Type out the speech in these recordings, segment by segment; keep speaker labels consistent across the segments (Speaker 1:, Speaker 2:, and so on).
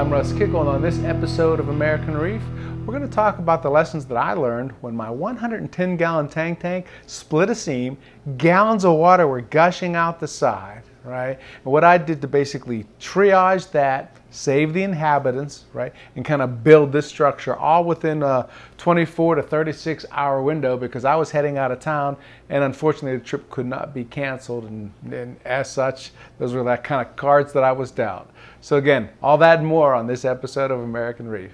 Speaker 1: I'm Russ Kickle, and on this episode of American Reef, we're going to talk about the lessons that I learned when my 110 gallon tank tank split a seam, gallons of water were gushing out the side, right? And what I did to basically triage that, save the inhabitants, right, and kind of build this structure all within a 24 to 36 hour window because I was heading out of town and unfortunately the trip could not be canceled and, and as such, those were that kind of cards that I was dealt. So again, all that and more on this episode of American Reef.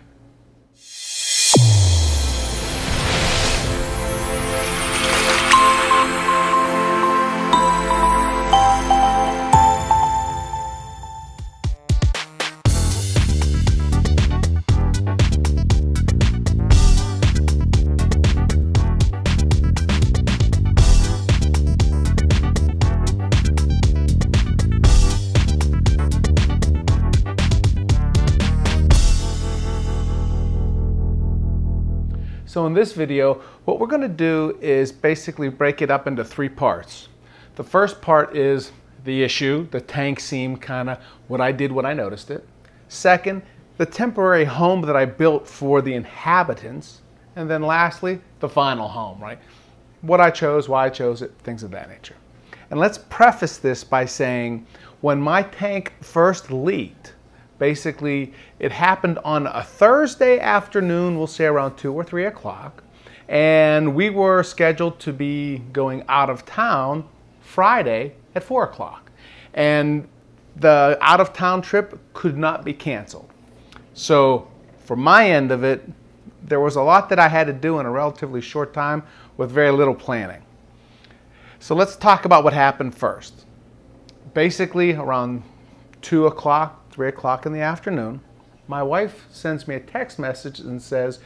Speaker 1: So in this video, what we're gonna do is basically break it up into three parts. The first part is the issue, the tank seam kind of what I did when I noticed it. Second, the temporary home that I built for the inhabitants. And then lastly, the final home, right? What I chose, why I chose it, things of that nature. And let's preface this by saying when my tank first leaked, Basically, it happened on a Thursday afternoon, we'll say around 2 or 3 o'clock, and we were scheduled to be going out of town Friday at 4 o'clock. And the out of town trip could not be canceled. So, for my end of it, there was a lot that I had to do in a relatively short time with very little planning. So, let's talk about what happened first. Basically, around 2 o'clock, 3 o'clock in the afternoon, my wife sends me a text message and says,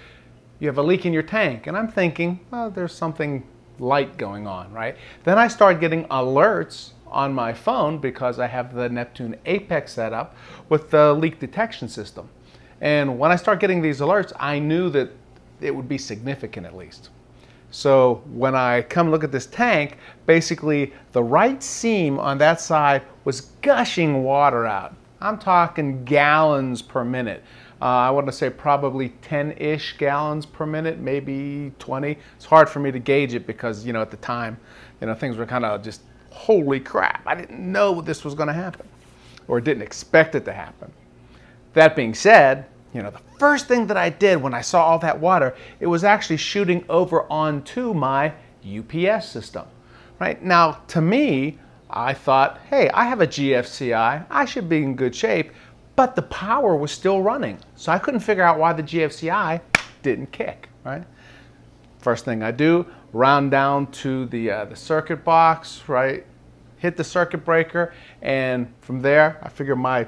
Speaker 1: You have a leak in your tank. And I'm thinking, Well, there's something light going on, right? Then I start getting alerts on my phone because I have the Neptune Apex set up with the leak detection system. And when I start getting these alerts, I knew that it would be significant at least. So when I come look at this tank, basically the right seam on that side was gushing water out. I'm talking gallons per minute. Uh, I want to say probably 10-ish gallons per minute, maybe 20. It's hard for me to gauge it because, you know, at the time, you know, things were kind of just, holy crap, I didn't know this was going to happen or didn't expect it to happen. That being said, you know, the first thing that I did when I saw all that water, it was actually shooting over onto my UPS system, right? Now, to me, I thought, hey, I have a GFCI, I should be in good shape, but the power was still running. So I couldn't figure out why the GFCI didn't kick, right? First thing I do, round down to the, uh, the circuit box, right? Hit the circuit breaker, and from there, I figure my,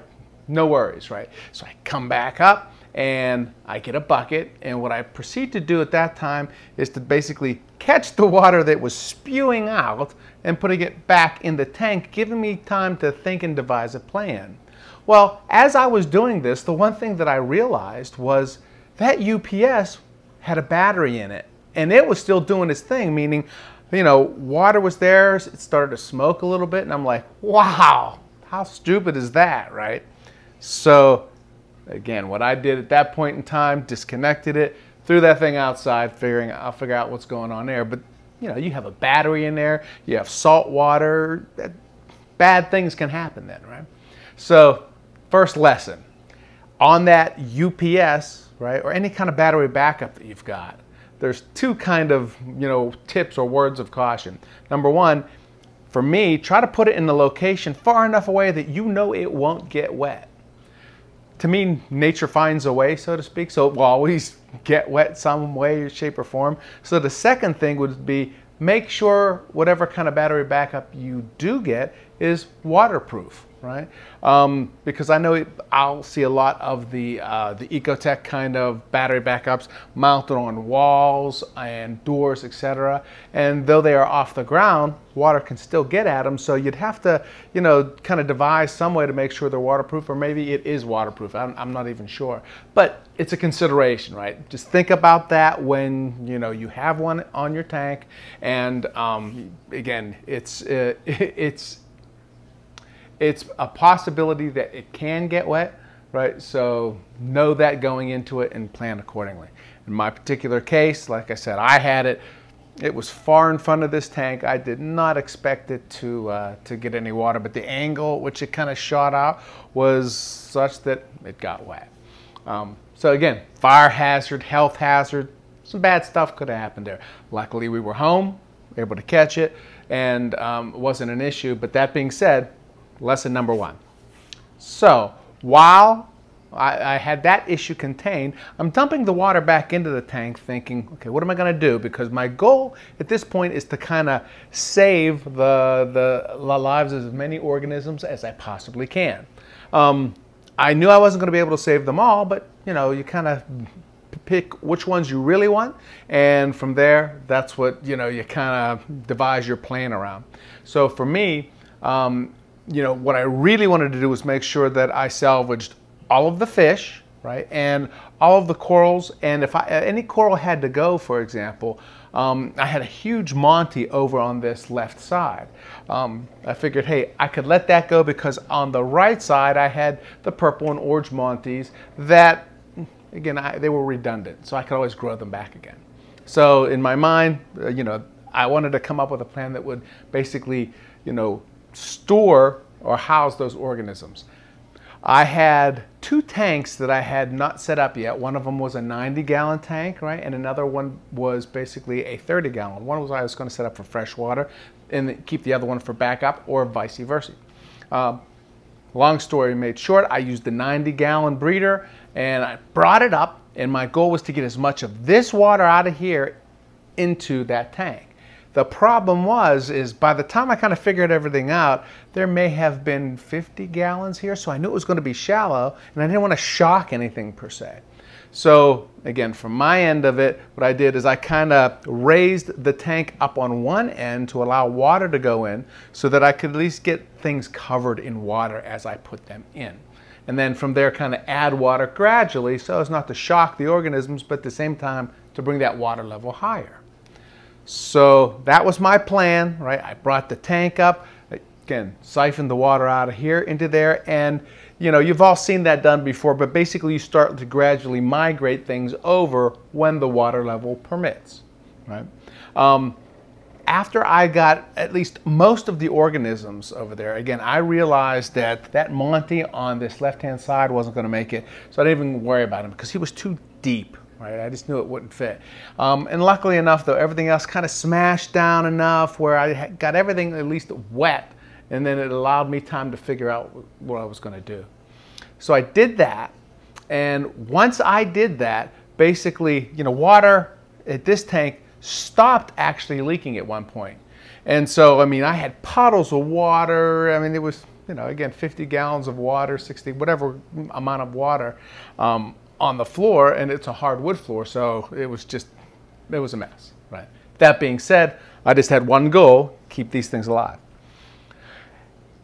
Speaker 1: no worries, right? So I come back up, and I get a bucket, and what I proceed to do at that time is to basically catch the water that was spewing out and putting it back in the tank, giving me time to think and devise a plan. Well, as I was doing this, the one thing that I realized was that UPS had a battery in it, and it was still doing its thing, meaning, you know, water was there, it started to smoke a little bit, and I'm like, wow, how stupid is that, right? So, again, what I did at that point in time, disconnected it, threw that thing outside, figuring I'll figure out what's going on there. But you know, you have a battery in there, you have salt water, bad things can happen then, right? So, first lesson on that UPS, right, or any kind of battery backup that you've got, there's two kind of, you know, tips or words of caution. Number one, for me, try to put it in the location far enough away that you know it won't get wet to me, nature finds a way, so to speak. So it will always get wet some way, shape, or form. So the second thing would be make sure whatever kind of battery backup you do get is waterproof right? Um, because I know I'll see a lot of the uh, the Ecotech kind of battery backups mounted on walls and doors, etc. And though they are off the ground, water can still get at them. So you'd have to, you know, kind of devise some way to make sure they're waterproof, or maybe it is waterproof. I'm, I'm not even sure, but it's a consideration, right? Just think about that when you know you have one on your tank, and um, again, it's uh, it's it's a possibility that it can get wet, right? So know that going into it and plan accordingly. In my particular case, like I said, I had it. It was far in front of this tank. I did not expect it to uh, to get any water, but the angle which it kind of shot out was such that it got wet. Um, so again, fire hazard, health hazard, some bad stuff could have happened there. Luckily, we were home, able to catch it, and um, it wasn't an issue. But that being said, lesson number one. So while I, I, had that issue contained, I'm dumping the water back into the tank thinking, okay, what am I going to do? Because my goal at this point is to kind of save the, the, lives of as many organisms as I possibly can. Um, I knew I wasn't going to be able to save them all, but you know, you kind of pick which ones you really want, and from there, that's what you know you kind of devise your plan around. So for me, um, you know, what I really wanted to do was make sure that I salvaged all of the fish, right, and all of the corals. And if I, any coral had to go, for example, um, I had a huge Monty over on this left side. Um, I figured, hey, I could let that go because on the right side I had the purple and orange Monties that again, I, they were redundant, so I could always grow them back again. So in my mind, uh, you know, I wanted to come up with a plan that would basically, you know, store or house those organisms. I had two tanks that I had not set up yet. One of them was a 90 gallon tank, right? And another one was basically a 30 gallon. One was I was going to set up for fresh water and keep the other one for backup or vice versa. Uh, long story made short, I used the 90 gallon breeder and I brought it up and my goal was to get as much of this water out of here into that tank. The problem was, is by the time I kind of figured everything out, there may have been 50 gallons here, so I knew it was going to be shallow, and I didn't want to shock anything per se. So again, from my end of it, what I did is I kind of raised the tank up on one end to allow water to go in so that I could at least get things covered in water as I put them in and then from there kind of add water gradually so as not to shock the organisms, but at the same time to bring that water level higher. So that was my plan, right? I brought the tank up, again, siphoned the water out of here into there, and you know, you've all seen that done before, but basically you start to gradually migrate things over when the water level permits, right? Um, after I got at least most of the organisms over there, again, I realized that that Monty on this left-hand side wasn't going to make it, so I didn't even worry about him because he was too deep, right? I just knew it wouldn't fit. Um, and luckily enough, though, everything else kind of smashed down enough where I got everything at least wet, and then it allowed me time to figure out what I was going to do. So I did that, and once I did that, basically, you know, water at this tank stopped actually leaking at one point. And so, I mean, I had puddles of water. I mean, it was, you know, again, 50 gallons of water, 60, whatever amount of water um, on the floor. And it's a hardwood floor. So it was just, it was a mess, right? That being said, I just had one goal keep these things alive.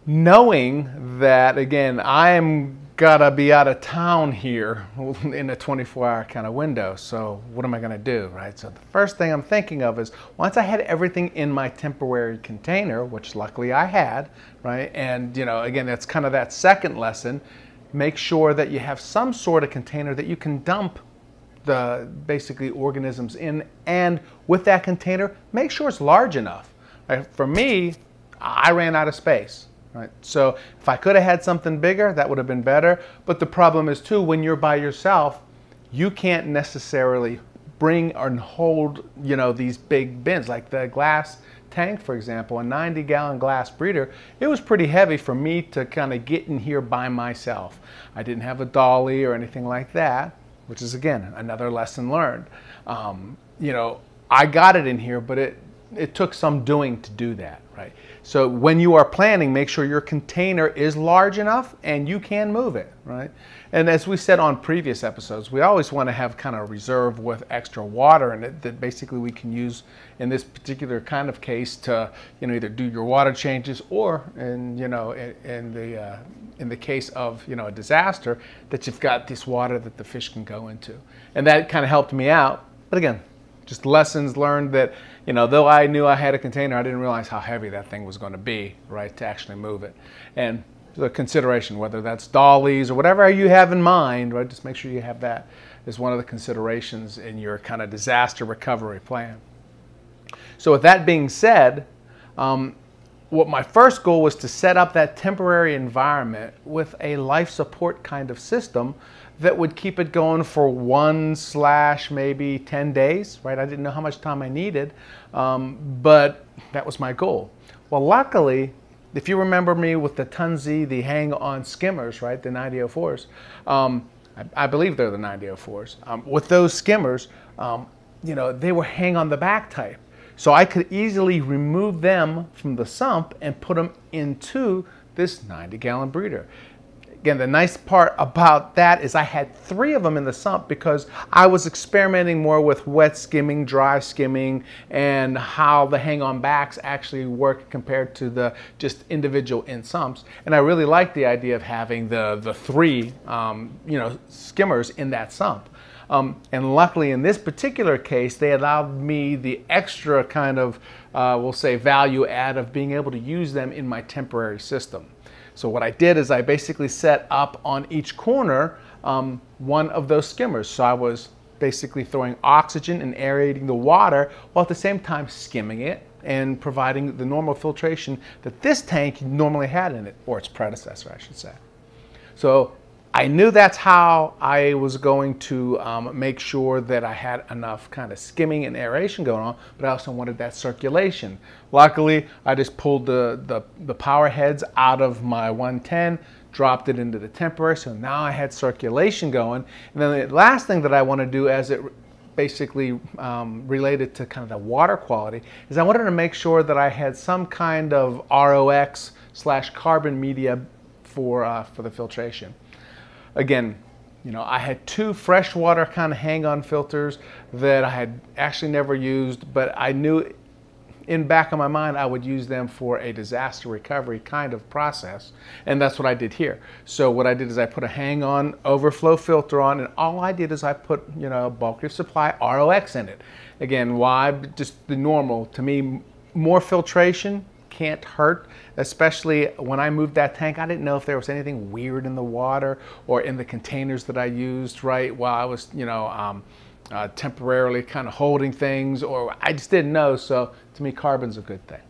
Speaker 1: Knowing that, again, I am gotta be out of town here in a 24 hour kind of window. So what am I gonna do, right? So the first thing I'm thinking of is once I had everything in my temporary container, which luckily I had, right? And you know, again, that's kind of that second lesson. Make sure that you have some sort of container that you can dump the basically organisms in. And with that container, make sure it's large enough. For me, I ran out of space. Right? So if I could have had something bigger, that would have been better. But the problem is too, when you're by yourself, you can't necessarily bring and hold, you know, these big bins. Like the glass tank, for example, a 90 gallon glass breeder, it was pretty heavy for me to kind of get in here by myself. I didn't have a dolly or anything like that, which is again, another lesson learned. Um, you know, I got it in here, but it, it took some doing to do that, right? So when you are planning, make sure your container is large enough and you can move it, right? And as we said on previous episodes, we always want to have kind of reserve with extra water in it that basically we can use in this particular kind of case to, you know, either do your water changes or, in you know, in, in the uh, in the case of you know a disaster, that you've got this water that the fish can go into, and that kind of helped me out. But again, just lessons learned that, you know, though I knew I had a container, I didn't realize how heavy that thing was going to be, right, to actually move it. And the consideration, whether that's dollies or whatever you have in mind, right? Just make sure you have that as one of the considerations in your kind of disaster recovery plan. So with that being said, um, what my first goal was to set up that temporary environment with a life support kind of system that would keep it going for one slash maybe 10 days, right? I didn't know how much time I needed, um, but that was my goal. Well, luckily, if you remember me with the Tunze, the hang-on skimmers, right, the 9004s, um, I, I, believe they're the 9004s. Um, with those skimmers, um, you know, they were hang on the back type. So I could easily remove them from the sump and put them into this 90 gallon breeder. Again, the nice part about that is I had three of them in the sump because I was experimenting more with wet skimming, dry skimming, and how the hang-on backs actually work compared to the just individual in sumps. And I really liked the idea of having the, the three, um, you know, skimmers in that sump. Um, and luckily in this particular case, they allowed me the extra kind of, uh, we'll say, value add of being able to use them in my temporary system. So what I did is I basically set up on each corner um, one of those skimmers. So I was basically throwing oxygen and aerating the water while at the same time skimming it and providing the normal filtration that this tank normally had in it, or its predecessor, I should say. So I knew that's how I was going to um, make sure that I had enough kind of skimming and aeration going on, but I also wanted that circulation. Luckily, I just pulled the, the, the power heads out of my 110, dropped it into the temporary, so now I had circulation going. And then the last thing that I want to do as it basically um, related to kind of the water quality is I wanted to make sure that I had some kind of ROX slash carbon media for, uh, for the filtration. Again, you know, I had two freshwater kind of hang-on filters that I had actually never used, but I knew in back of my mind I would use them for a disaster recovery kind of process, and that's what I did here. So what I did is I put a hang-on overflow filter on, and all I did is I put, you know, bulk reef supply ROX in it. Again, why? Just the normal. To me, more filtration, can't hurt, especially when I moved that tank. I didn't know if there was anything weird in the water or in the containers that I used, right, while I was, you know, um, uh, temporarily kind of holding things, or I just didn't know. So to me, carbon's a good thing.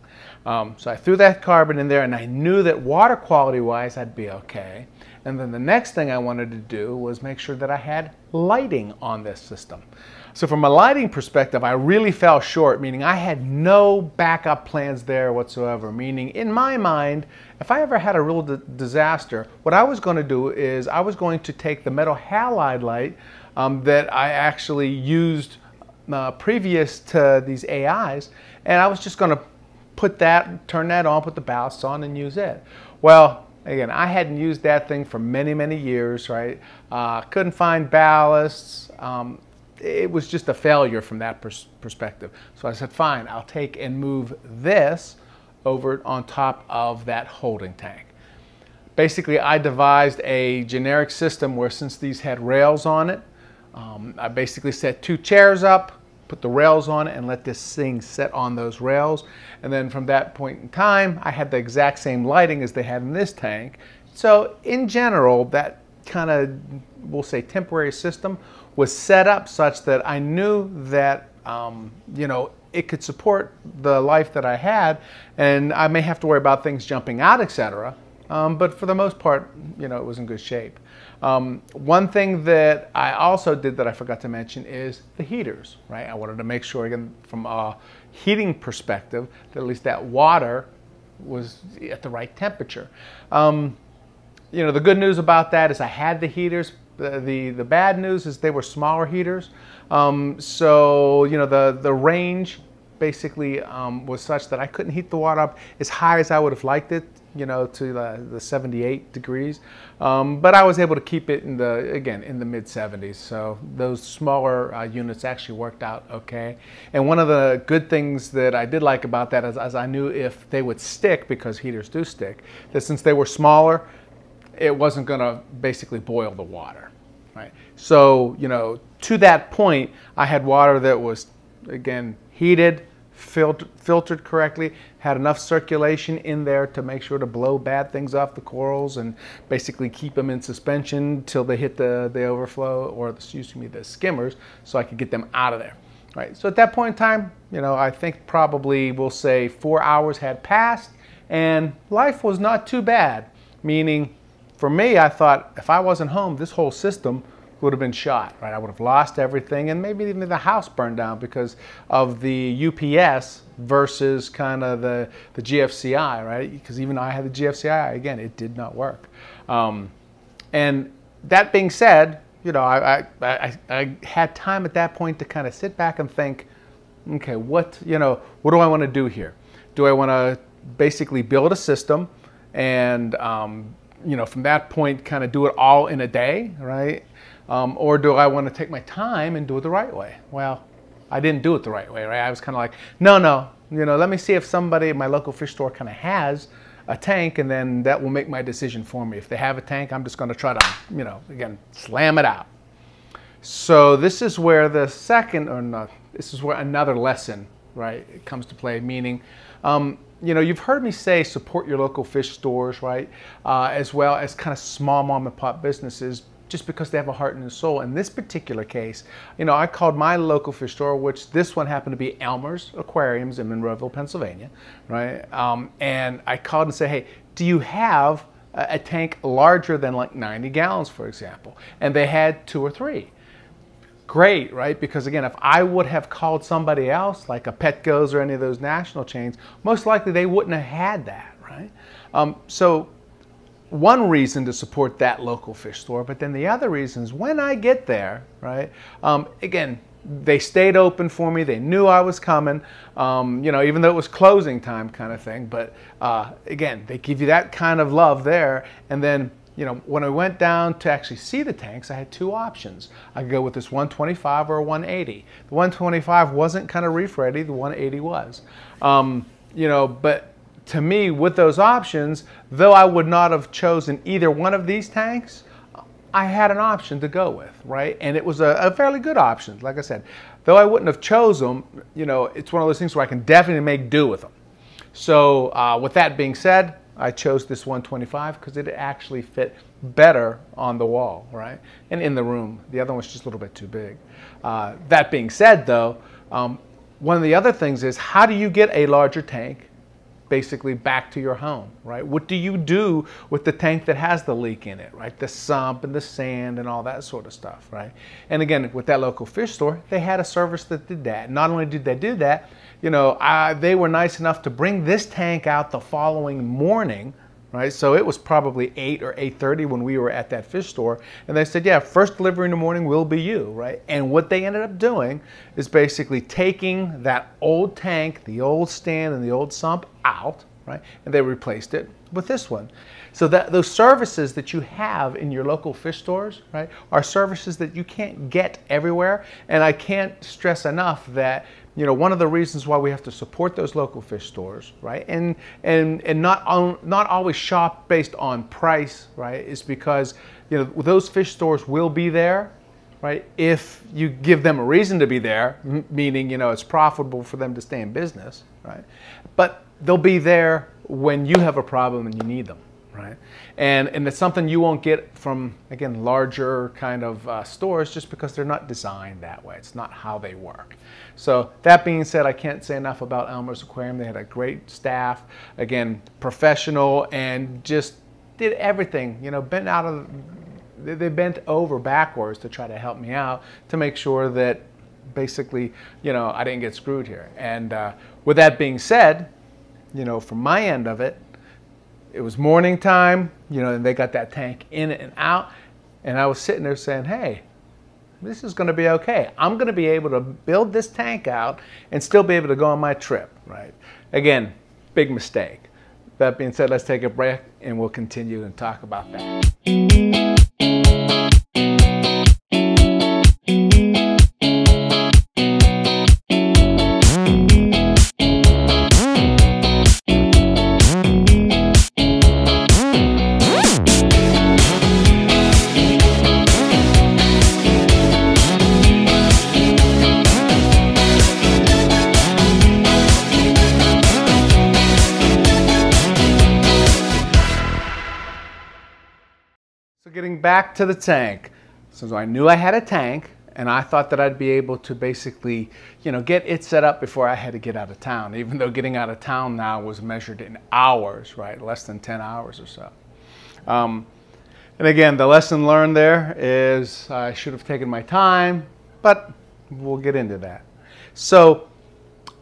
Speaker 1: Um, so I threw that carbon in there and I knew that water quality wise I'd be okay. And then the next thing I wanted to do was make sure that I had lighting on this system. So from a lighting perspective, I really fell short, meaning I had no backup plans there whatsoever. Meaning in my mind, if I ever had a real disaster, what I was going to do is I was going to take the metal halide light um, that I actually used uh, previous to these AIs, and I was just going to put that, turn that on, put the ballast on, and use it. Well, again, I hadn't used that thing for many, many years, right? Uh, couldn't find ballasts. Um, it was just a failure from that pers perspective. So I said, fine, I'll take and move this over on top of that holding tank. Basically, I devised a generic system where since these had rails on it, um, I basically set two chairs up, put the rails on it, and let this thing sit on those rails. And then from that point in time, I had the exact same lighting as they had in this tank. So in general, that kind of, we'll say temporary system was set up such that I knew that, um, you know, it could support the life that I had, and I may have to worry about things jumping out, etc. Um, but for the most part, you know, it was in good shape. Um, one thing that I also did that I forgot to mention is the heaters, right? I wanted to make sure, again, from a heating perspective, that at least that water was at the right temperature. Um, you know, the good news about that is I had the heaters, the, the, bad news is they were smaller heaters. Um, so, you know, the, the range basically um, was such that I couldn't heat the water up as high as I would have liked it, you know, to the, the 78 degrees. Um, but I was able to keep it in the, again, in the mid 70s. So those smaller uh, units actually worked out okay. And one of the good things that I did like about that is, I knew if they would stick, because heaters do stick, that since they were smaller, it wasn't going to basically boil the water. So, you know, to that point, I had water that was, again, heated, filtered, filtered correctly, had enough circulation in there to make sure to blow bad things off the corals and basically keep them in suspension till they hit the, the overflow or excuse me, the skimmers so I could get them out of there. Right. So at that point in time, you know, I think probably we'll say four hours had passed and life was not too bad. Meaning, for me, I thought if I wasn't home, this whole system would have been shot, right? I would have lost everything and maybe even the house burned down because of the UPS versus kind of the, the GFCI, right? Because even I had the GFCI, again, it did not work. Um, and that being said, you know, I, I, I, I had time at that point to kind of sit back and think, okay, what, you know, what do I want to do here? Do I want to basically build a system and, um, you know, from that point, kind of do it all in a day, right? Um, or do I want to take my time and do it the right way? Well, I didn't do it the right way, right? I was kind of like, no, no, you know, let me see if somebody at my local fish store kind of has a tank and then that will make my decision for me. If they have a tank, I'm just going to try to, you know, again, slam it out. So this is where the second, or not, this is where another lesson, right, comes to play, meaning, um, you know, you've heard me say support your local fish stores, right, uh, as well as kind of small mom and pop businesses just because they have a heart and a soul. In this particular case, you know, I called my local fish store, which this one happened to be Elmer's Aquariums in Monroeville, Pennsylvania, right? Um, and I called and said, hey, do you have a, tank larger than like 90 gallons, for example? And they had two or three great, right? Because again, if I would have called somebody else, like a Petco's or any of those national chains, most likely they wouldn't have had that, right? Um, so one reason to support that local fish store, but then the other reason is when I get there, right? Um, again, they stayed open for me. They knew I was coming, um, you know, even though it was closing time kind of thing. But uh, again, they give you that kind of love there. And then, you know, when I went down to actually see the tanks, I had two options. I could go with this 125 or a 180. The 125 wasn't kind of reef ready. The 180 was. Um, you know, but to me, with those options, though I would not have chosen either one of these tanks, I had an option to go with, right? And it was a, a, fairly good option, like I said. Though I wouldn't have chose them, you know, it's one of those things where I can definitely make do with them. So uh, with that being said, I chose this 125 because it actually fit better on the wall, right? And in the room. The other one was just a little bit too big. Uh, that being said, though, um, one of the other things is how do you get a larger tank basically back to your home, right? What do you do with the tank that has the leak in it, right? The sump and the sand and all that sort of stuff, right? And again, with that local fish store, they had a service that did that. Not only did they do that, you know, I, they were nice enough to bring this tank out the following morning, right? So it was probably 8 or 8.30 when we were at that fish store. And they said, yeah, first delivery in the morning will be you, right? And what they ended up doing is basically taking that old tank, the old stand and the old sump out, right? And they replaced it with this one. So that those services that you have in your local fish stores, right, are services that you can't get everywhere. And I can't stress enough that you know, one of the reasons why we have to support those local fish stores, right, and and and not on, not always shop based on price, right, is because you know those fish stores will be there, right, if you give them a reason to be there, meaning you know it's profitable for them to stay in business, right, but they'll be there when you have a problem and you need them right? And, and it's something you won't get from, again, larger kind of uh, stores just because they're not designed that way. It's not how they work. So that being said, I can't say enough about Elmer's Aquarium. They had a great staff, again, professional, and just did everything, you know, bent out of, they bent over backwards to try to help me out to make sure that basically, you know, I didn't get screwed here. And uh, with that being said, you know, from my end of it, it was morning time, you know, and they got that tank in and out. And I was sitting there saying, hey, this is going to be okay. I'm going to be able to build this tank out and still be able to go on my trip, right? Again, big mistake. That being said, let's take a break and we'll continue and talk about that. Back to the tank. So I knew I had a tank and I thought that I'd be able to basically, you know, get it set up before I had to get out of town, even though getting out of town now was measured in hours, right? Less than 10 hours or so. Um, and again, the lesson learned there is I should have taken my time, but we'll get into that. So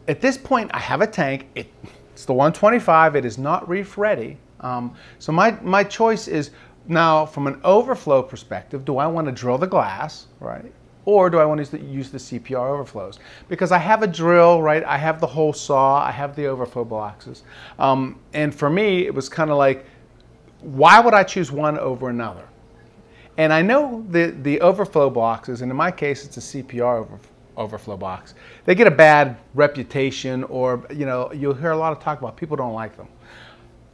Speaker 1: at this point, I have a tank. It, it's the 125. It is not reef ready. Um, so my, my choice is now from an overflow perspective, do I want to drill the glass, right? or do I want to use the CPR overflows? Because I have a drill, right? I have the hole saw, I have the overflow boxes. Um, and for me, it was kind of like, why would I choose one over another? And I know the, the overflow boxes, and in my case, it's a CPR over, overflow box. They get a bad reputation, or you know, you'll hear a lot of talk about people don't like them.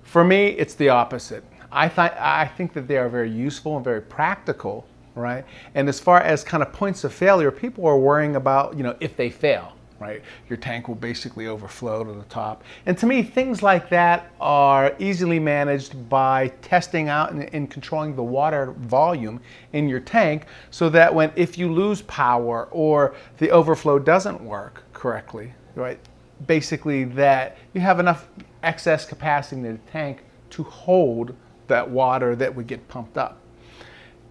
Speaker 1: For me, it's the opposite. I, th I think that they are very useful and very practical right? And as far as kind of points of failure, people are worrying about, you know, if they fail, right? Your tank will basically overflow to the top. And to me, things like that are easily managed by testing out and, and controlling the water volume in your tank so that when, if you lose power or the overflow doesn't work correctly, right? Basically that you have enough excess capacity in the tank to hold that water that would get pumped up.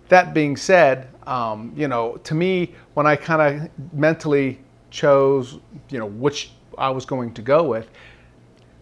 Speaker 1: That being said, um, you know, to me, when I kind of mentally chose, you know, which I was going to go with,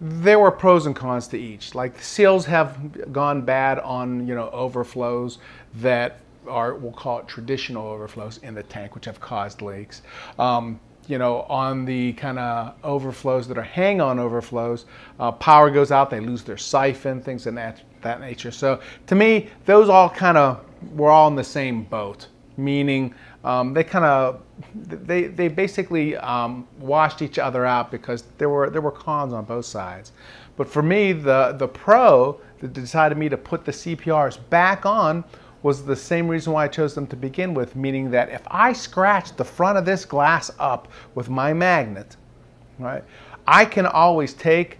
Speaker 1: there were pros and cons to each. Like seals have gone bad on, you know, overflows that are, we'll call it traditional overflows in the tank, which have caused leaks. Um, you know, on the kind of overflows that are hang-on overflows, uh, power goes out, they lose their siphon, things of that, that nature. So to me, those all kind of we're all in the same boat, meaning um, they kind of they, they basically um, washed each other out because there were there were cons on both sides. But for me, the the pro that decided me to put the CPRs back on was the same reason why I chose them to begin with, meaning that if I scratch the front of this glass up with my magnet, right, I can always take,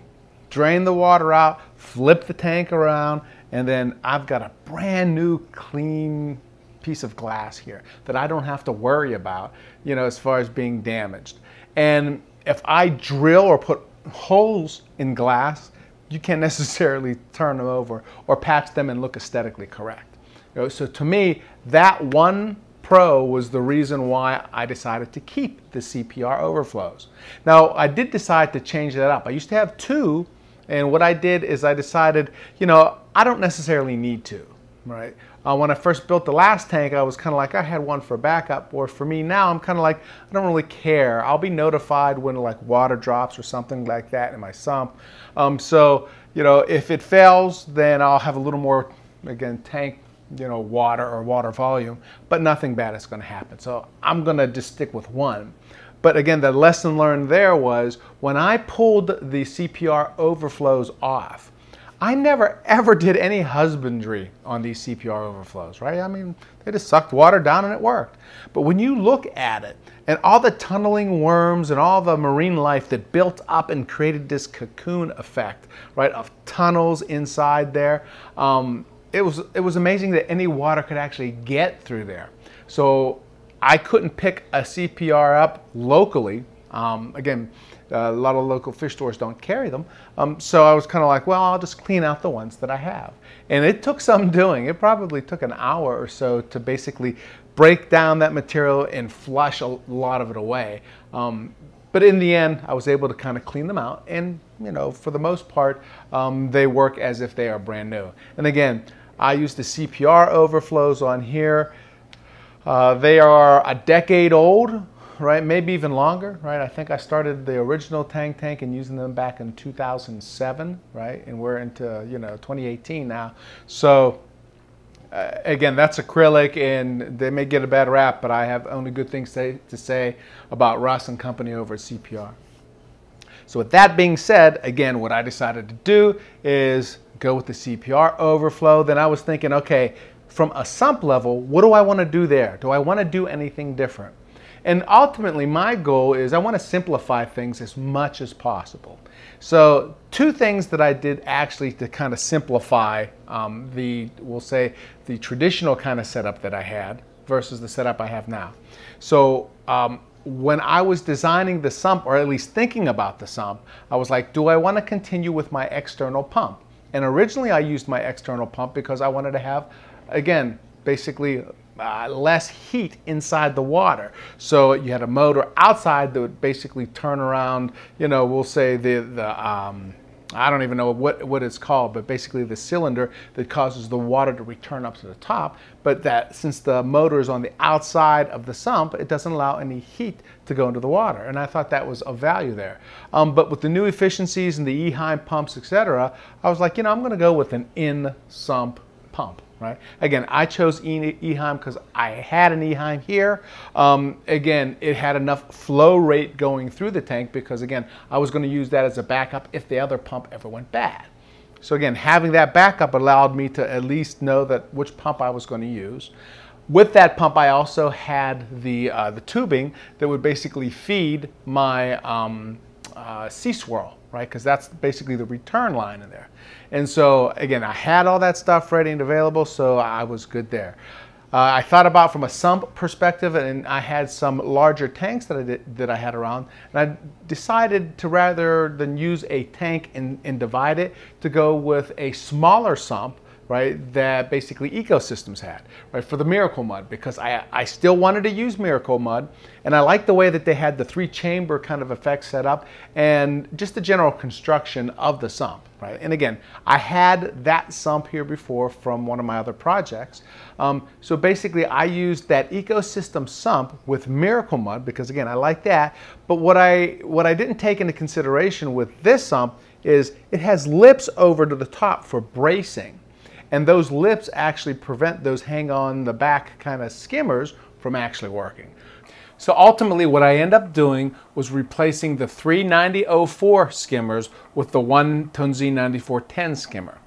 Speaker 1: drain the water out, flip the tank around, and then I've got a brand new clean piece of glass here that I don't have to worry about, you know, as far as being damaged. And if I drill or put holes in glass, you can't necessarily turn them over or patch them and look aesthetically correct. You know, so to me, that one pro was the reason why I decided to keep the CPR overflows. Now, I did decide to change that up. I used to have two and what I did is I decided, you know, I don't necessarily need to, right? Uh, when I first built the last tank, I was kind of like, I had one for backup. Or for me now, I'm kind of like, I don't really care. I'll be notified when like water drops or something like that in my sump. Um, so, you know, if it fails, then I'll have a little more, again, tank, you know, water or water volume, but nothing bad is going to happen. So I'm going to just stick with one. But again, the lesson learned there was when I pulled the CPR overflows off, I never ever did any husbandry on these CPR overflows, right? I mean, they just sucked water down and it worked. But when you look at it and all the tunneling worms and all the marine life that built up and created this cocoon effect, right, of tunnels inside there, um, it was it was amazing that any water could actually get through there. So I couldn't pick a CPR up locally. Um, again, uh, a lot of local fish stores don't carry them. Um, so I was kind of like, well, I'll just clean out the ones that I have. And it took some doing. It probably took an hour or so to basically break down that material and flush a lot of it away. Um, but in the end, I was able to kind of clean them out. And, you know, for the most part, um, they work as if they are brand new. And again, I use the CPR overflows on here. Uh, they are a decade old, right? Maybe even longer, right? I think I started the original Tang Tank and using them back in 2007, right? And we're into, you know, 2018 now. So uh, again, that's acrylic and they may get a bad rap, but I have only good things to, to say about Russ and company over at CPR. So with that being said, again, what I decided to do is go with the CPR overflow. Then I was thinking, okay, from a sump level, what do I want to do there? Do I want to do anything different? And ultimately, my goal is I want to simplify things as much as possible. So, two things that I did actually to kind of simplify um, the, we'll say, the traditional kind of setup that I had versus the setup I have now. So, um, when I was designing the sump, or at least thinking about the sump, I was like, do I want to continue with my external pump? And originally I used my external pump because I wanted to have, again, basically uh, less heat inside the water. So you had a motor outside that would basically turn around, you know, we'll say the, the um, I don't even know what, what it's called, but basically the cylinder that causes the water to return up to the top. But that since the motor is on the outside of the sump, it doesn't allow any heat to go into the water. And I thought that was of value there. Um, but with the new efficiencies and the Eheim pumps, etc., I was like, you know, I'm going to go with an in-sump pump right? Again, I chose Eheim because I had an Eheim here. Um, again, it had enough flow rate going through the tank because again, I was going to use that as a backup if the other pump ever went bad. So again, having that backup allowed me to at least know that which pump I was going to use. With that pump, I also had the, uh, the tubing that would basically feed my um, uh, Sea-Swirl right? Because that's basically the return line in there. And so again, I had all that stuff ready and available, so I was good there. Uh, I thought about from a sump perspective, and I had some larger tanks that I did, that I had around, and I decided to rather than use a tank and, and divide it, to go with a smaller sump right, that basically ecosystems had, right, for the Miracle Mud, because I, I still wanted to use Miracle Mud, and I like the way that they had the three chamber kind of effect set up, and just the general construction of the sump, right, and again, I had that sump here before from one of my other projects, um, so basically I used that ecosystem sump with Miracle Mud, because again, I like that, but what I, what I didn't take into consideration with this sump is it has lips over to the top for bracing, and those lips actually prevent those hang on the back kind of skimmers from actually working. So ultimately what I end up doing was replacing the 39004 skimmers with the one Tunze 9410 skimmer.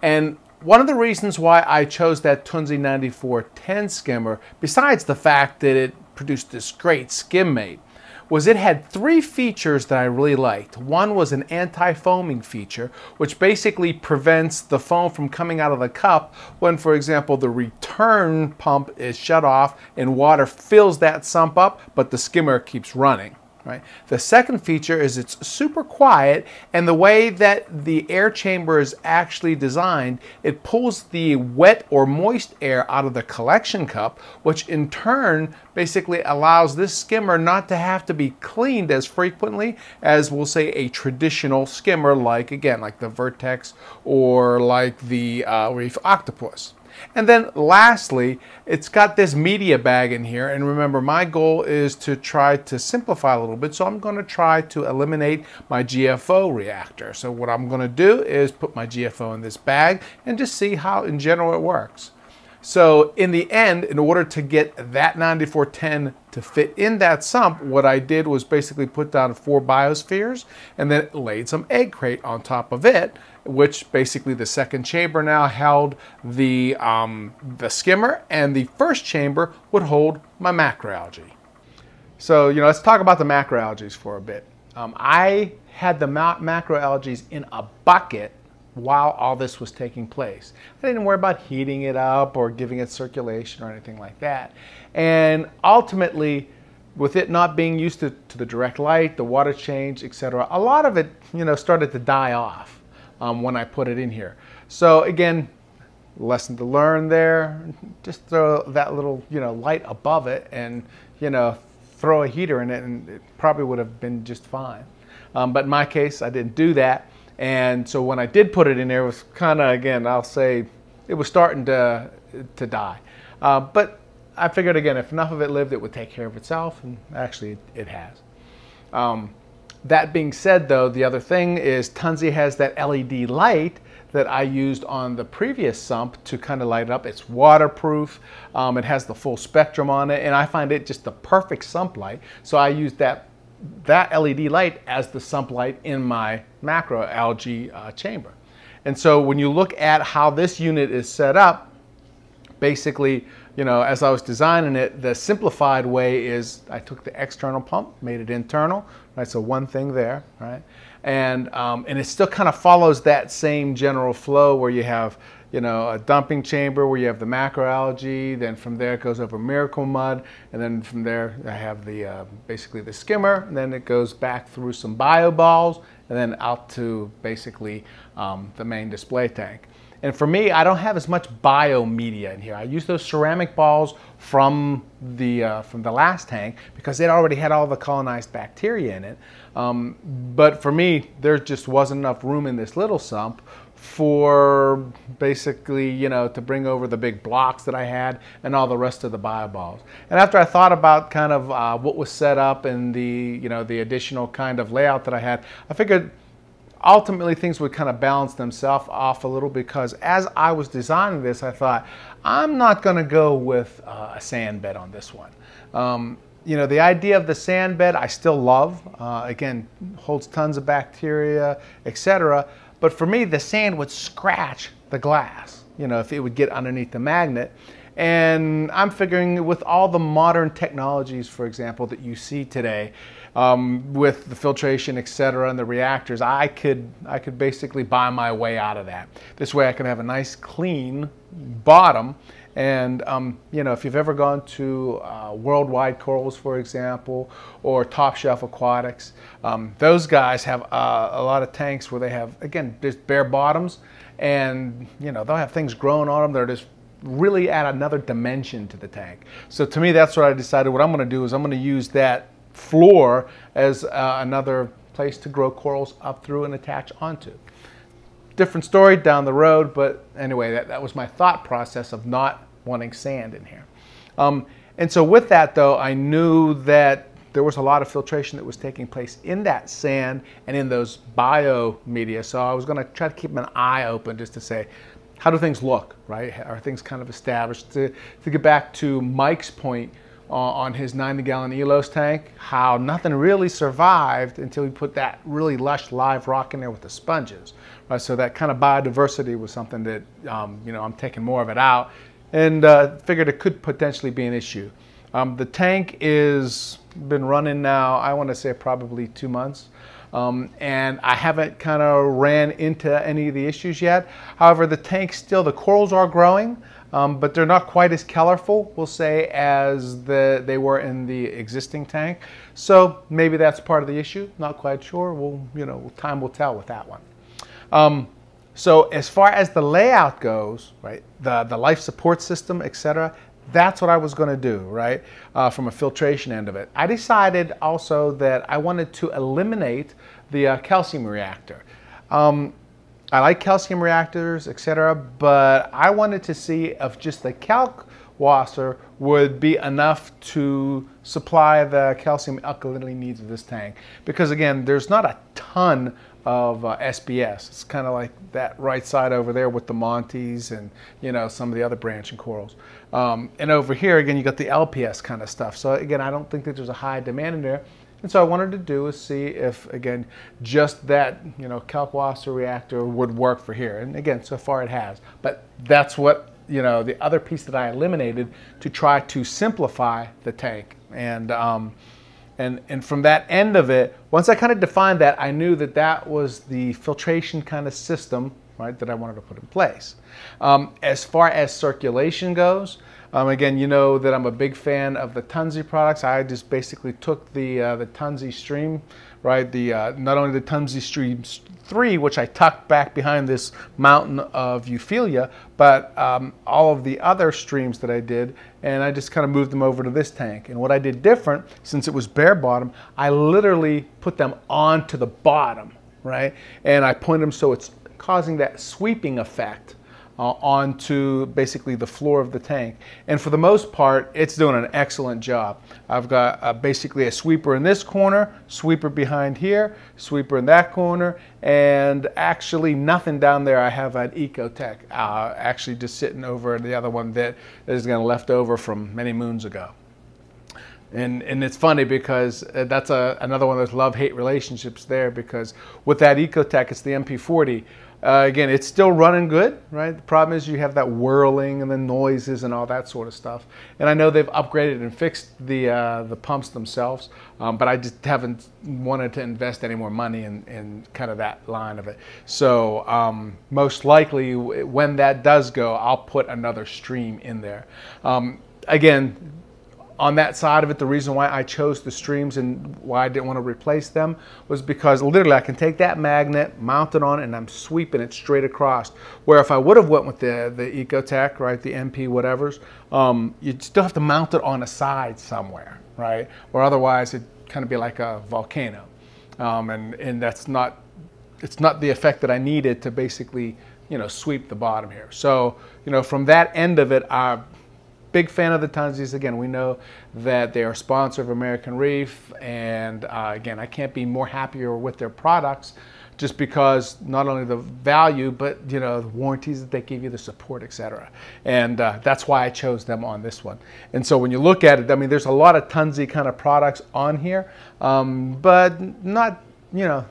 Speaker 1: And one of the reasons why I chose that Tunze 9410 skimmer, besides the fact that it produced this great skim mate, was it had three features that I really liked. One was an anti-foaming feature, which basically prevents the foam from coming out of the cup when, for example, the return pump is shut off and water fills that sump up, but the skimmer keeps running. Right? The second feature is it's super quiet and the way that the air chamber is actually designed, it pulls the wet or moist air out of the collection cup, which in turn basically allows this skimmer not to have to be cleaned as frequently as we'll say a traditional skimmer like again like the Vertex or like the uh, Reef Octopus. And then lastly, it's got this media bag in here. And remember, my goal is to try to simplify a little bit. So I'm going to try to eliminate my GFO reactor. So what I'm going to do is put my GFO in this bag and just see how in general it works. So in the end, in order to get that 9410 to fit in that sump, what I did was basically put down four biospheres and then laid some egg crate on top of it, which basically the second chamber now held the, um, the skimmer and the first chamber would hold my macroalgae. So, you know, let's talk about the macroalgae for a bit. Um, I had the macroalgae in a bucket while all this was taking place. I didn't worry about heating it up or giving it circulation or anything like that. And ultimately, with it not being used to, to the direct light, the water change, etc., a lot of it, you know, started to die off um, when I put it in here. So again, lesson to learn there. Just throw that little, you know, light above it, and you know, throw a heater in it, and it probably would have been just fine. Um, but in my case, I didn't do that. And so when I did put it in there, it was kind of, again, I'll say, it was starting to, to die. Uh, but I figured, again, if enough of it lived, it would take care of itself, and actually it has. Um, that being said, though, the other thing is Tunze has that LED light that I used on the previous sump to kind of light it up. It's waterproof, um, it has the full spectrum on it, and I find it just the perfect sump light. So I used that that LED light as the sump light in my macro algae uh, chamber. And so when you look at how this unit is set up, basically you know, as I was designing it, the simplified way is I took the external pump, made it internal, right? So one thing there, right? And, um, and it still kind of follows that same general flow where you have, you know, a dumping chamber where you have the macroalgae, then from there it goes over miracle mud, and then from there I have the, uh, basically the skimmer, and then it goes back through some bio balls, and then out to basically um, the main display tank. And for me, I don't have as much bio media in here. I use those ceramic balls from the, uh, from the last tank because it already had all the colonized bacteria in it. Um, but for me, there just wasn't enough room in this little sump for basically, you know, to bring over the big blocks that I had and all the rest of the bio balls. And after I thought about kind of uh, what was set up and the, you know, the additional kind of layout that I had, I figured ultimately things would kind of balance themselves off a little because as I was designing this, I thought, I'm not going to go with uh, a sand bed on this one. Um, you know, the idea of the sand bed I still love. Uh, again, holds tons of bacteria, etc. But for me, the sand would scratch the glass, you know, if it would get underneath the magnet. And I'm figuring with all the modern technologies, for example, that you see today, um, with the filtration, et cetera, and the reactors, I could, I could basically buy my way out of that. This way I can have a nice clean bottom and um, you know, if you've ever gone to uh, Worldwide Corals, for example, or Top Shelf Aquatics, um, those guys have uh, a lot of tanks where they have, again, just bare bottoms, and you know, they'll have things growing on them that are just really add another dimension to the tank. So to me, that's what I decided. What I'm going to do is I'm going to use that floor as uh, another place to grow corals up through and attach onto. Different story down the road, but anyway, that, that was my thought process of not wanting sand in here. Um, and so with that though, I knew that there was a lot of filtration that was taking place in that sand and in those bio media. So I was going to try to keep an eye open just to say, how do things look, right? Are things kind of established? To, to get back to Mike's point, on his 90 gallon Elos tank, how nothing really survived until we put that really lush live rock in there with the sponges. Right? So that kind of biodiversity was something that, um, you know, I'm taking more of it out and uh, figured it could potentially be an issue. Um, the tank is been running now, I want to say probably two months. Um, and I haven't kind of ran into any of the issues yet. However, the tank still, the corals are growing um, but they're not quite as colorful, we'll say, as the, they were in the existing tank. So maybe that's part of the issue. Not quite sure. We'll, you know, time will tell with that one. Um, so as far as the layout goes, right, the, the life support system, etc., that's what I was going to do, right, uh, from a filtration end of it. I decided also that I wanted to eliminate the uh, calcium reactor. Um, I like calcium reactors, etc., but I wanted to see if just the Kalkwasser would be enough to supply the calcium alkalinity needs of this tank. Because again, there's not a ton of uh, SPS. It's kind of like that right side over there with the Montes and you know some of the other branching corals. Um, and over here again, you got the LPS kind of stuff. So again, I don't think that there's a high demand in there. And so I wanted to do is see if, again, just that, you know, Kalkwasser reactor would work for here. And again, so far it has. But that's what, you know, the other piece that I eliminated to try to simplify the tank. And, um, and, and from that end of it, once I kind of defined that, I knew that that was the filtration kind of system, right, that I wanted to put in place. Um, as far as circulation goes, um, again, you know that I'm a big fan of the Tunze products. I just basically took the uh, the Tunze Stream, right? The uh, not only the Tunze Stream 3, which I tucked back behind this mountain of Euphyllia, but um, all of the other streams that I did, and I just kind of moved them over to this tank. And what I did different, since it was bare bottom, I literally put them onto the bottom, right? And I point them so it's causing that sweeping effect uh, onto basically the floor of the tank. And for the most part, it's doing an excellent job. I've got uh, basically a sweeper in this corner, sweeper behind here, sweeper in that corner, and actually nothing down there. I have an Ecotech uh, actually just sitting over the other one that is going to left over from many moons ago. And, and it's funny because uh, that's a, another one of those love-hate relationships there because with that Ecotech, it's the MP40. Uh, again, it's still running good, right? The problem is you have that whirling and the noises and all that sort of stuff. And I know they've upgraded and fixed the uh, the pumps themselves, um, but I just haven't wanted to invest any more money in, in kind of that line of it. So um, most likely, when that does go, I'll put another stream in there. Um, again, on that side of it, the reason why I chose the streams and why I didn't want to replace them was because literally I can take that magnet, mount it on, and I'm sweeping it straight across. Where if I would have went with the the Ecotech, right, the MP whatevers, um, you'd still have to mount it on a side somewhere, right? Or otherwise it'd kind of be like a volcano, um, and and that's not it's not the effect that I needed to basically you know sweep the bottom here. So you know from that end of it, I big fan of the Tunzes. Again, we know that they are sponsor of American Reef, and uh, again, I can't be more happier with their products just because not only the value, but you know the warranties that they give you, the support, etc. And uh, that's why I chose them on this one. And so when you look at it, I mean, there's a lot of Tunze kind of products on here, um, but not you know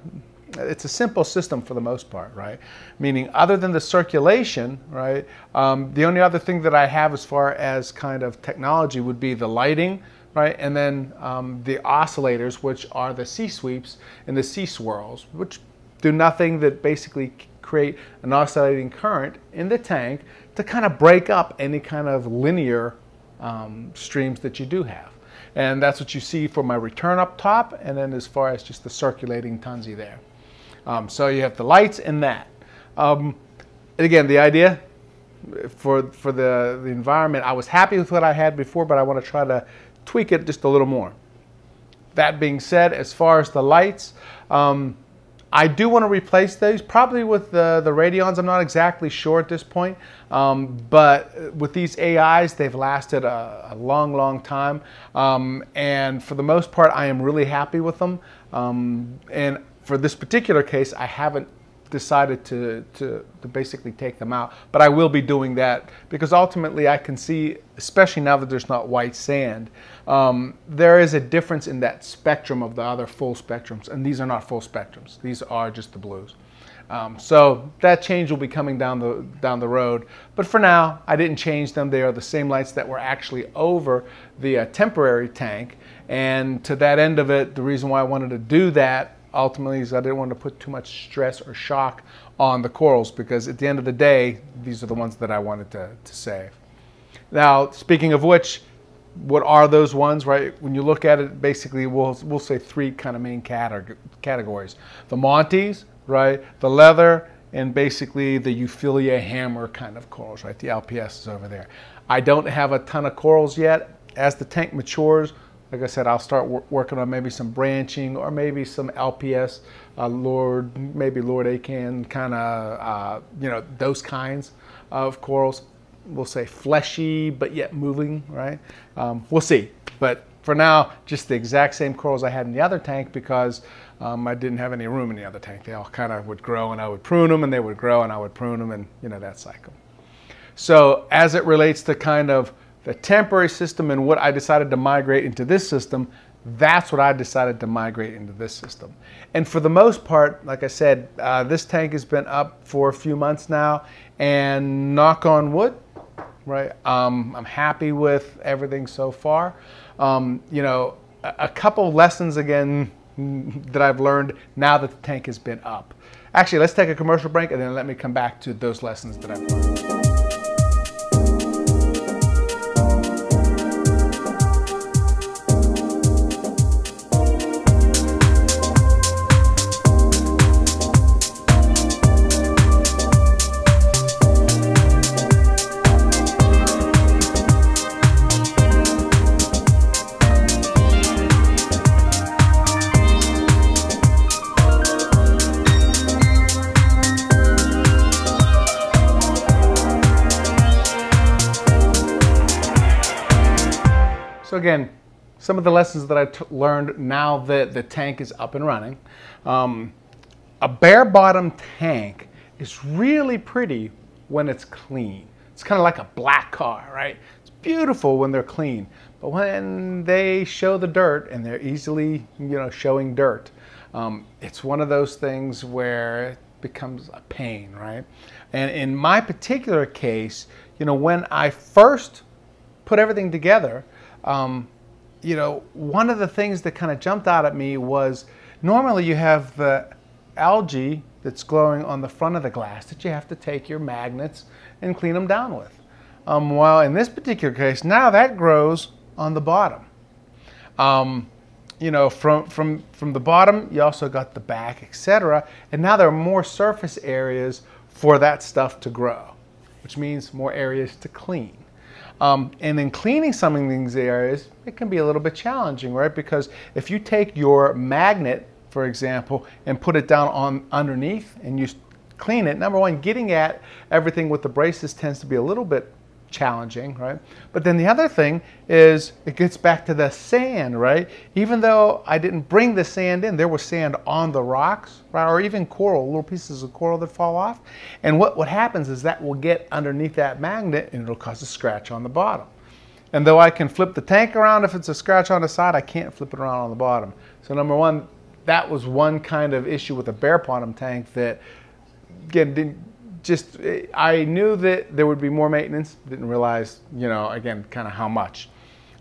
Speaker 1: it's a simple system for the most part, right? Meaning, other than the circulation, right, um, the only other thing that I have as far as kind of technology would be the lighting, right, and then um, the oscillators, which are the C sweeps and the Sea Swirls, which do nothing that basically create an oscillating current in the tank to kind of break up any kind of linear um, streams that you do have. And that's what you see for my return up top, and then as far as just the circulating Tunze there. Um, so you have the lights and that. Um, and again, the idea for for the, the environment, I was happy with what I had before, but I want to try to tweak it just a little more. That being said, as far as the lights, um, I do want to replace those, probably with the, the Radions. I'm not exactly sure at this point, um, but with these AIs, they've lasted a, a long, long time. Um, and for the most part, I am really happy with them. Um, and for this particular case, I haven't decided to, to, to, basically take them out, but I will be doing that because ultimately I can see, especially now that there's not white sand, um, there is a difference in that spectrum of the other full spectrums, and these are not full spectrums. These are just the blues. Um, so that change will be coming down the down the road. But for now, I didn't change them. They are the same lights that were actually over the uh, temporary tank. And to that end of it, the reason why I wanted to do that ultimately is I didn't want to put too much stress or shock on the corals because at the end of the day, these are the ones that I wanted to, to save. Now, speaking of which, what are those ones, right? When you look at it, basically, we'll, we'll say three kind of main categories. The Montes, right? The leather, and basically the Euphyllia hammer kind of corals, right? The LPS is over there. I don't have a ton of corals yet. As the tank matures, like I said, I'll start working on maybe some branching or maybe some LPS, uh, Lord, maybe Lord Acan, kind of, uh, you know, those kinds of corals. We'll say fleshy, but yet moving, right? Um, we'll see. But for now, just the exact same corals I had in the other tank because um, I didn't have any room in the other tank. They all kind of would grow and I would prune them and they would grow and I would prune them and, you know, that cycle. So as it relates to kind of the temporary system and what I decided to migrate into this system, that's what I decided to migrate into this system. And for the most part, like I said, uh, this tank has been up for a few months now, and knock on wood, right? Um, I'm happy with everything so far. Um, you know, a, a couple lessons again that I've learned now that the tank has been up. Actually, let's take a commercial break and then let me come back to those lessons that I've learned. Again, some of the lessons that I learned now that the tank is up and running. Um, a bare bottom tank is really pretty when it's clean. It's kind of like a black car, right? It's beautiful when they're clean. But when they show the dirt and they're easily, you know, showing dirt, um, it's one of those things where it becomes a pain, right? And in my particular case, you know, when I first put everything together, um, you know, one of the things that kind of jumped out at me was normally you have the algae that's glowing on the front of the glass that you have to take your magnets and clean them down with. Um, while in this particular case, now that grows on the bottom. Um, you know, from, from, from the bottom, you also got the back, etc. And now there are more surface areas for that stuff to grow, which means more areas to clean. Um, and then cleaning some of these areas, it can be a little bit challenging, right? Because if you take your magnet, for example, and put it down on underneath and you clean it, number one, getting at everything with the braces tends to be a little bit challenging, right? But then the other thing is it gets back to the sand, right? Even though I didn't bring the sand in, there was sand on the rocks, right? Or even coral, little pieces of coral that fall off. And what, what happens is that will get underneath that magnet and it'll cause a scratch on the bottom. And though I can flip the tank around if it's a scratch on the side, I can't flip it around on the bottom. So number one, that was one kind of issue with a bare bottom tank that again didn't just I knew that there would be more maintenance. Didn't realize, you know, again, kind of how much.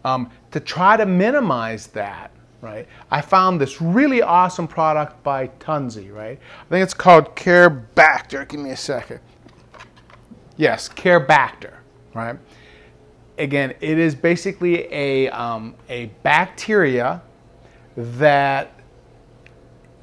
Speaker 1: Um, to try to minimize that, right? I found this really awesome product by Tunze, right? I think it's called Carebacter. Give me a second. Yes, Carebacter, right? Again, it is basically a um, a bacteria that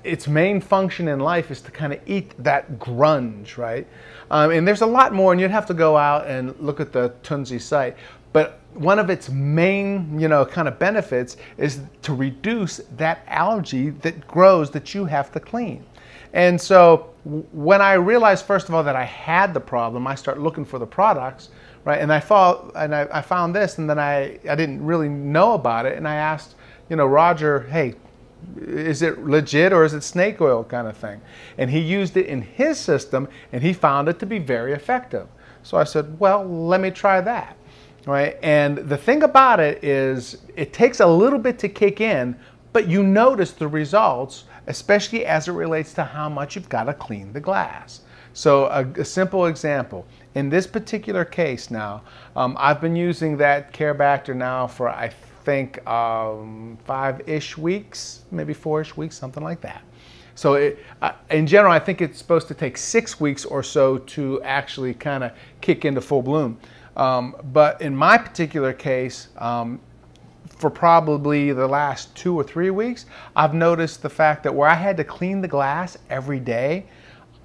Speaker 1: its main function in life is to kind of eat that grunge, right? Um, and there's a lot more, and you'd have to go out and look at the Tunze site. But one of its main, you know, kind of benefits is to reduce that algae that grows that you have to clean. And so when I realized, first of all, that I had the problem, I started looking for the products, right? And I, and I, I found this, and then I, I didn't really know about it, and I asked, you know, Roger, hey, is it legit or is it snake oil kind of thing? And he used it in his system and he found it to be very effective. So I said, well, let me try that. Right? And the thing about it is it takes a little bit to kick in, but you notice the results, especially as it relates to how much you've got to clean the glass. So a, a simple example, in this particular case now, um, I've been using that Carebacter now for I think um, five-ish weeks, maybe four-ish weeks, something like that. So it, uh, in general, I think it's supposed to take six weeks or so to actually kind of kick into full bloom. Um, but in my particular case, um, for probably the last two or three weeks, I've noticed the fact that where I had to clean the glass every day,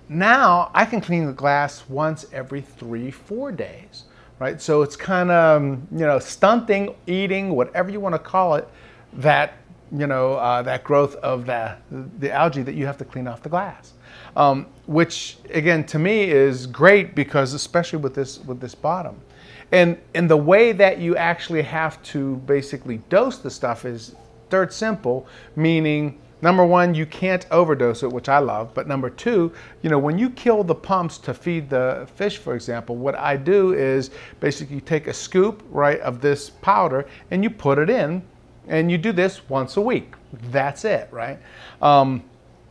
Speaker 1: now I can clean the glass once every three, four days right? So it's kind of, you know, stunting, eating, whatever you want to call it, that, you know, uh, that growth of the, the algae that you have to clean off the glass. Um, which again, to me is great because especially with this, with this bottom. And, and the way that you actually have to basically dose the stuff is dirt simple, meaning Number one, you can't overdose it, which I love. But number two, you know, when you kill the pumps to feed the fish, for example, what I do is basically take a scoop, right, of this powder and you put it in and you do this once a week. That's it, right? Um,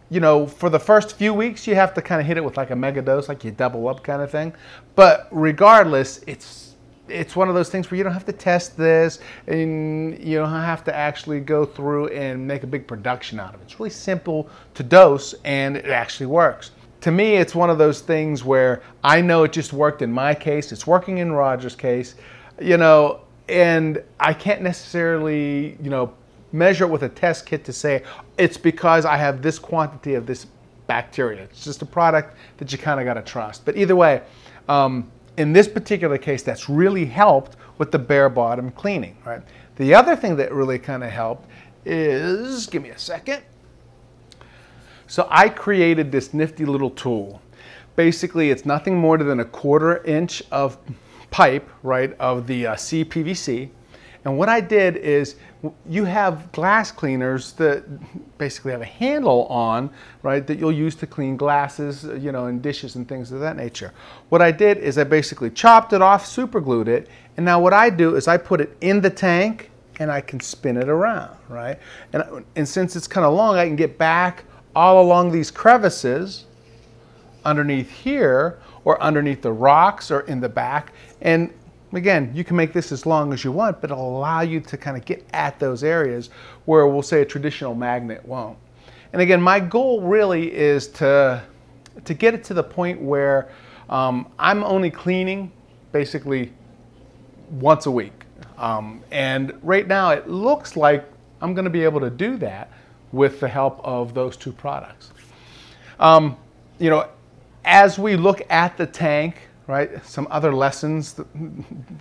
Speaker 1: you know, for the first few weeks, you have to kind of hit it with like a mega dose, like you double up kind of thing. But regardless, it's it's one of those things where you don't have to test this and you don't have to actually go through and make a big production out of it. It's really simple to dose and it actually works. To me, it's one of those things where I know it just worked in my case, it's working in Roger's case, you know, and I can't necessarily, you know, measure it with a test kit to say it's because I have this quantity of this bacteria. It's just a product that you kind of got to trust. But either way, um, in this particular case, that's really helped with the bare bottom cleaning, right? The other thing that really kind of helped is, give me a second. So I created this nifty little tool. Basically, it's nothing more than a quarter inch of pipe, right, of the uh, CPVC. And what I did is you have glass cleaners that basically have a handle on, right, that you'll use to clean glasses, uh, you know, and dishes and things of that nature. What I did is I basically chopped it off, super glued it, and now what I do is I put it in the tank and I can spin it around, right? And, uh, and since it's kind of long, I can get back all along these crevices underneath here or underneath the rocks or in the back. And again, you can make this as long as you want, but it'll allow you to kind of get at those areas where we'll say a traditional magnet won't. And again, my goal really is to, to get it to the point where um, I'm only cleaning basically once a week. Um, and right now it looks like I'm going to be able to do that with the help of those two products. Um, you know, as we look at the tank, right, some other lessons that,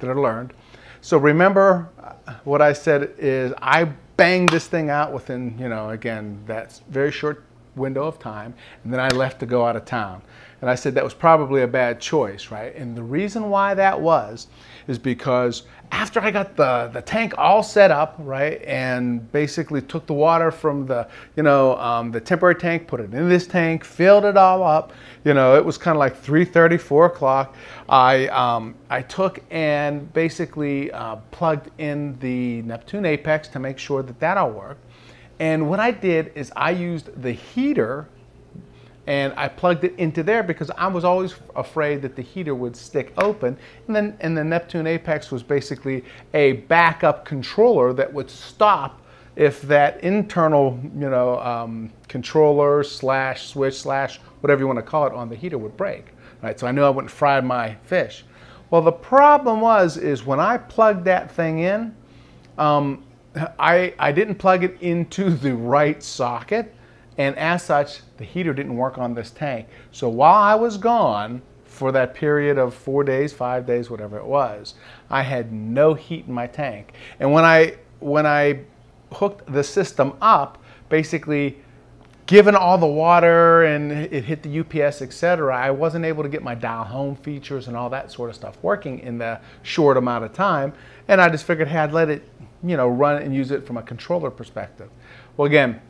Speaker 1: that are learned. So remember uh, what I said is I banged this thing out within, you know, again, that very short window of time, and then I left to go out of town. And I said that was probably a bad choice, right? And the reason why that was is because after I got the, the tank all set up, right, and basically took the water from the, you know, um, the temporary tank, put it in this tank, filled it all up, you know, it was kind of like 3.30, 4 o'clock. I, um, I took and basically uh, plugged in the Neptune Apex to make sure that that all worked. And what I did is I used the heater and I plugged it into there because I was always afraid that the heater would stick open. And then and the Neptune Apex was basically a backup controller that would stop if that internal, you know, um, controller slash switch slash whatever you want to call it on the heater would break. Right, so I knew I wouldn't fry my fish. Well, the problem was is when I plugged that thing in, um, I, I didn't plug it into the right socket and as such, the heater didn't work on this tank. So while I was gone for that period of four days, five days, whatever it was, I had no heat in my tank. And when I, when I hooked the system up, basically given all the water and it hit the UPS, etc., I wasn't able to get my dial home features and all that sort of stuff working in the short amount of time. And I just figured, hey, I'd let it, you know, run and use it from a controller perspective. Well, again,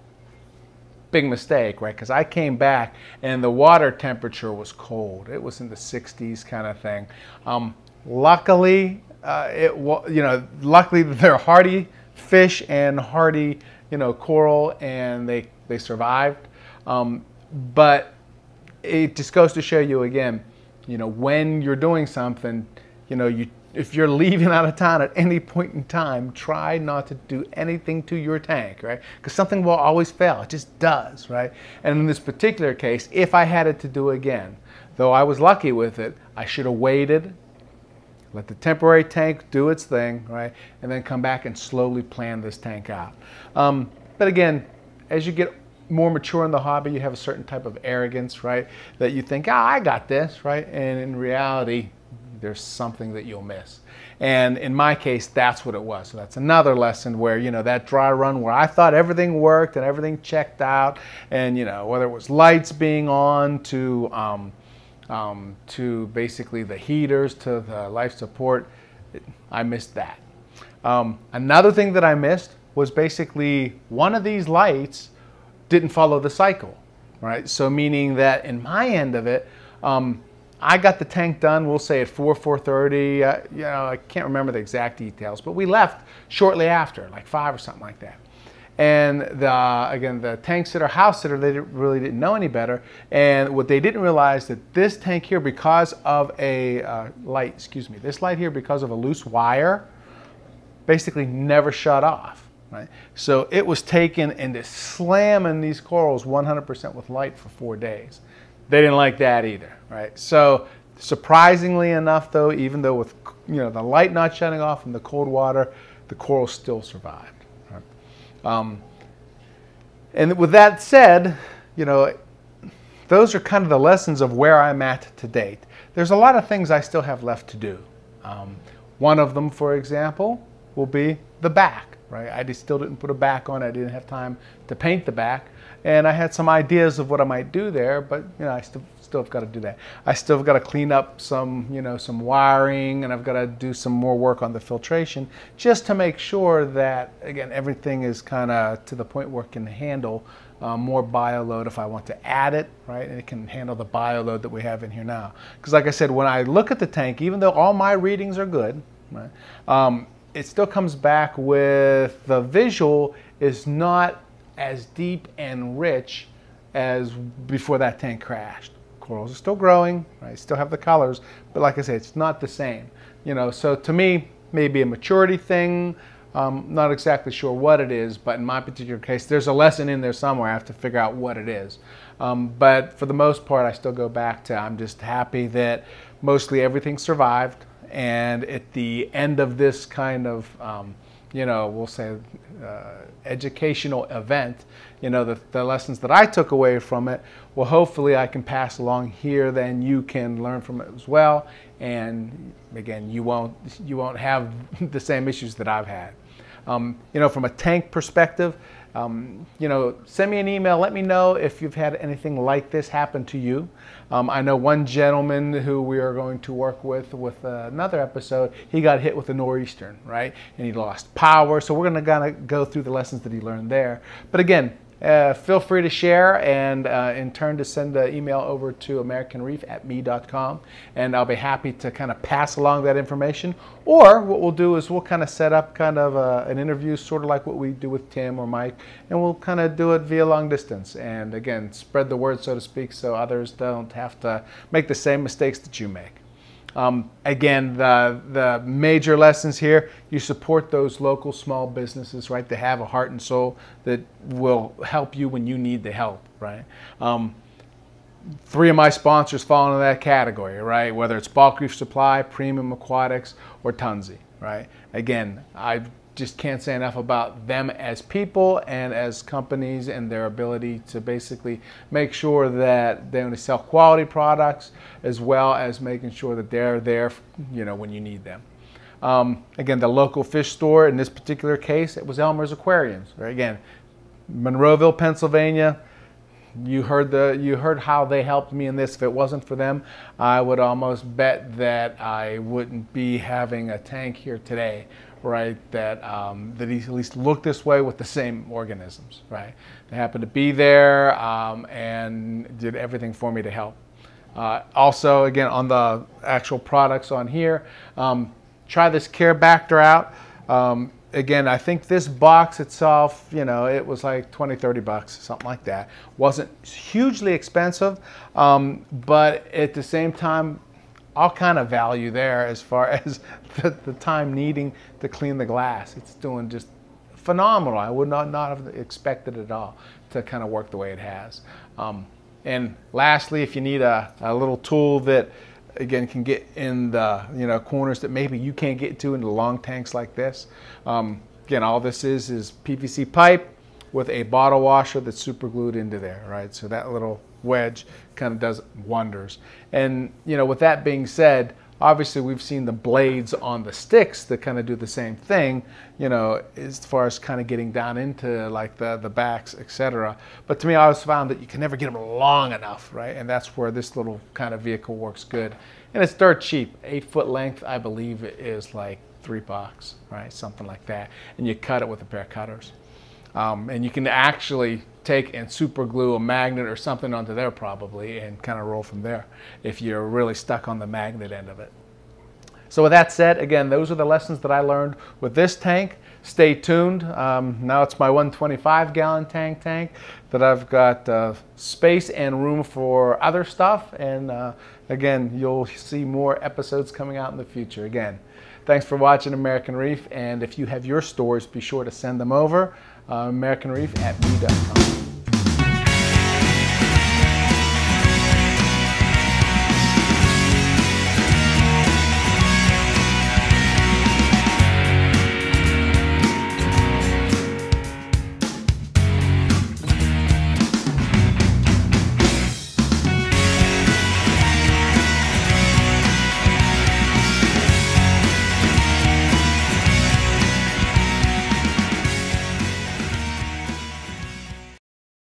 Speaker 1: big mistake, right? Because I came back and the water temperature was cold. It was in the 60s kind of thing. Um, luckily, uh, it you know, luckily they're hardy fish and hardy, you know, coral, and they they survived. Um, but it just goes to show you again, you know, when you're doing something, you know, you if you're leaving out of town at any point in time, try not to do anything to your tank, right? Because something will always fail. It just does, right? And in this particular case, if I had it to do again, though I was lucky with it, I should have waited, let the temporary tank do its thing, right? And then come back and slowly plan this tank out. Um, but again, as you get more mature in the hobby, you have a certain type of arrogance, right? That you think, ah, I got this, right? And in reality, there's something that you'll miss. And in my case, that's what it was. So that's another lesson where, you know, that dry run where I thought everything worked and everything checked out, and, you know, whether it was lights being on to, um, um, to basically the heaters to the life support, I missed that. Um, another thing that I missed was basically one of these lights didn't follow the cycle, right? So meaning that in my end of it, um, I got the tank done, we'll say at 4, 4.30. Uh, you know, I can't remember the exact details, but we left shortly after, like 5 or something like that. And the, again, the tank sitter, house sitter, they didn't, really didn't know any better. And what they didn't realize that this tank here, because of a uh, light, excuse me, this light here, because of a loose wire, basically never shut off. Right? So it was taken and slamming these corals 100% with light for four days. They didn't like that either, right? So surprisingly enough, though, even though with you know the light not shutting off and the cold water, the coral still survived. Right? Um, and with that said, you know, those are kind of the lessons of where I'm at to date. There's a lot of things I still have left to do. Um, one of them, for example, will be the back, right? I just still didn't put a back on. I didn't have time to paint the back and I had some ideas of what I might do there, but you know, I still still have got to do that. I still have got to clean up some, you know, some wiring, and I've got to do some more work on the filtration, just to make sure that again everything is kind of to the point where it can handle uh, more bio load if I want to add it, right? And it can handle the bio load that we have in here now. Because like I said, when I look at the tank, even though all my readings are good, right, um, it still comes back with the visual is not as deep and rich as before that tank crashed. corals are still growing, right? Still have the colors, but like I said, it's not the same. You know, so to me, maybe a maturity thing. Um, not exactly sure what it is, but in my particular case, there's a lesson in there somewhere. I have to figure out what it is. Um, but for the most part, I still go back to I'm just happy that mostly everything survived. And at the end of this kind of, um, you know, we'll say uh, educational event, you know, the, the lessons that I took away from it, well, hopefully I can pass along here, then you can learn from it as well. And again, you won't, you won't have the same issues that I've had. Um, you know, from a tank perspective, um, you know, send me an email. Let me know if you've had anything like this happen to you. Um, I know one gentleman who we are going to work with with another episode. He got hit with a nor'easter, right, and he lost power. So we're going to kind of go through the lessons that he learned there. But again, uh, feel free to share and uh, in turn to send an email over to americanreef at me.com and I'll be happy to kind of pass along that information. Or what we'll do is we'll kind of set up kind of a, uh, an interview sort of like what we do with Tim or Mike and we'll kind of do it via long distance and again spread the word so to speak so others don't have to make the same mistakes that you make. Um, again, the, the major lessons here, you support those local small businesses, right? They have a heart and soul that will help you when you need the help, right? Um, three of my sponsors fall into that category, right? Whether it's Bulk Reef Supply, Premium Aquatics, or Tunze, right? Again, I've just can't say enough about them as people and as companies and their ability to basically make sure that they only sell quality products as well as making sure that they're there you know when you need them. Um, again the local fish store in this particular case it was elmer's aquariums right? Again monroeville pennsylvania. You heard the you heard how they helped me in this. If it wasn't for them i would almost bet that i wouldn't be having a tank here today right, that, um, that at least look this way with the same organisms, right? They happened to be there um, and did everything for me to help. Uh, also, again, on the actual products on here, um, try this Carebacter out. Um, again, I think this box itself, you know, it was like 20, 30 bucks, something like that. Wasn't hugely expensive, um, but at the same time, all kind of value there as far as the, the, time needing to clean the glass. It's doing just phenomenal. I would not, not have expected it at all to kind of work the way it has. Um, and lastly, if you need a, a little tool that again can get in the you know corners that maybe you can't get to in the long tanks like this. Um, again, all this is is PVC pipe with a bottle washer that's super glued into there, right? So that little wedge kind of does wonders. And you know, with that being said, obviously we've seen the blades on the sticks that kind of do the same thing, you know, as far as kind of getting down into like the, the backs, etc. But to me, I always found that you can never get them long enough, right? And that's where this little kind of vehicle works good. And it's dirt cheap. Eight foot length, I believe, is like three bucks, right? Something like that. And you cut it with a pair of cutters. Um, and you can actually take and super glue a magnet or something onto there probably and kind of roll from there if you're really stuck on the magnet end of it. So with that said, again, those are the lessons that I learned with this tank. Stay tuned. Um, now it's my 125 gallon tank tank that I've got uh, space and room for other stuff. And uh, again, you'll see more episodes coming out in the future. Again, thanks for watching American Reef. And if you have your stories, be sure to send them over uh, American Reef at me.com.